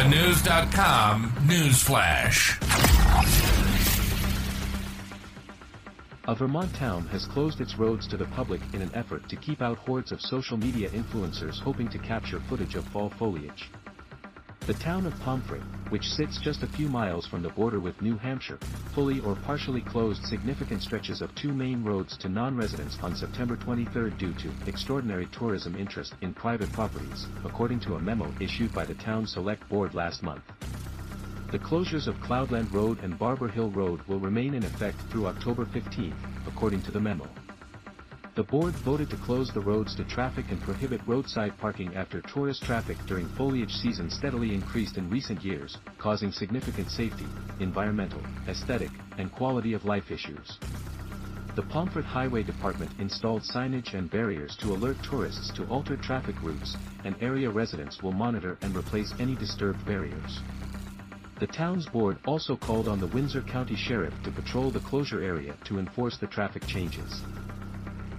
This is a news flash. A Vermont town has closed its roads to the public in an effort to keep out hordes of social media influencers hoping to capture footage of fall foliage. The town of Pomfret, which sits just a few miles from the border with New Hampshire, fully or partially closed significant stretches of two main roads to non-residents on September 23 due to extraordinary tourism interest in private properties, according to a memo issued by the town select board last month. The closures of Cloudland Road and Barber Hill Road will remain in effect through October 15, according to the memo. The board voted to close the roads to traffic and prohibit roadside parking after tourist traffic during foliage season steadily increased in recent years, causing significant safety, environmental, aesthetic, and quality of life issues. The Pomfret Highway Department installed signage and barriers to alert tourists to altered traffic routes, and area residents will monitor and replace any disturbed barriers. The town's board also called on the Windsor County Sheriff to patrol the closure area to enforce the traffic changes.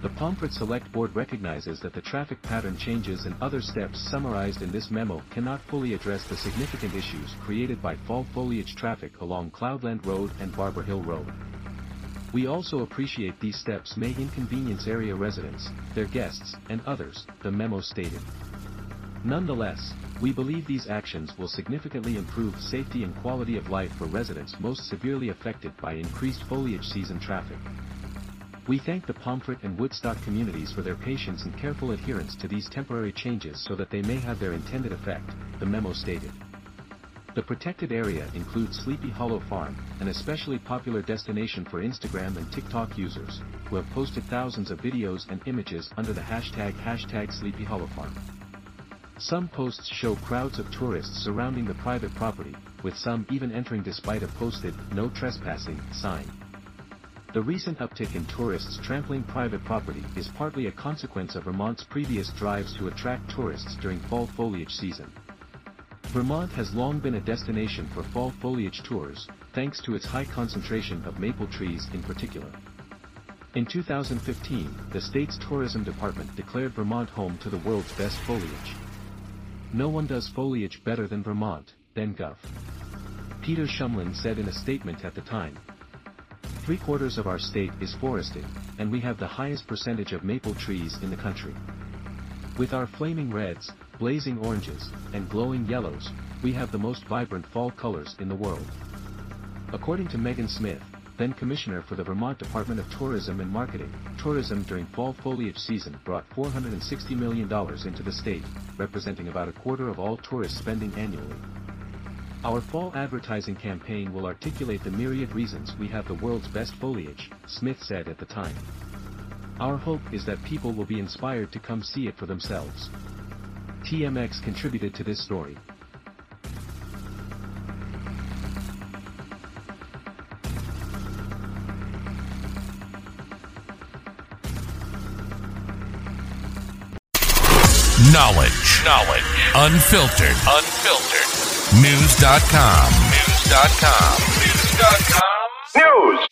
The Pomfret Select Board recognizes that the traffic pattern changes and other steps summarized in this memo cannot fully address the significant issues created by fall foliage traffic along Cloudland Road and Barber Hill Road. We also appreciate these steps may inconvenience area residents, their guests, and others, the memo stated. Nonetheless, we believe these actions will significantly improve safety and quality of life for residents most severely affected by increased foliage season traffic. We thank the Pomfret and Woodstock communities for their patience and careful adherence to these temporary changes so that they may have their intended effect, the memo stated. The protected area includes Sleepy Hollow Farm, an especially popular destination for Instagram and TikTok users, who have posted thousands of videos and images under the hashtag hashtag Sleepy Hollow Farm. Some posts show crowds of tourists surrounding the private property, with some even entering despite a posted, no trespassing, sign. The recent uptick in tourists trampling private property is partly a consequence of Vermont's previous drives to attract tourists during fall foliage season. Vermont has long been a destination for fall foliage tours, thanks to its high concentration of maple trees in particular. In 2015, the state's tourism department declared Vermont home to the world's best foliage. No one does foliage better than Vermont, then Gov. Peter Shumlin said in a statement at the time. Three quarters of our state is forested, and we have the highest percentage of maple trees in the country. With our flaming reds, blazing oranges, and glowing yellows, we have the most vibrant fall colors in the world. According to Megan Smith, then Commissioner for the Vermont Department of Tourism and Marketing, tourism during fall foliage season brought $460 million into the state, representing about a quarter of all tourist spending annually. Our fall advertising campaign will articulate the myriad reasons we have the world's best foliage, Smith said at the time. Our hope is that people will be inspired to come see it for themselves. TMX contributed to this story. Knowledge. Knowledge. Unfiltered. Unfiltered. News.com. News.com. News.com. News.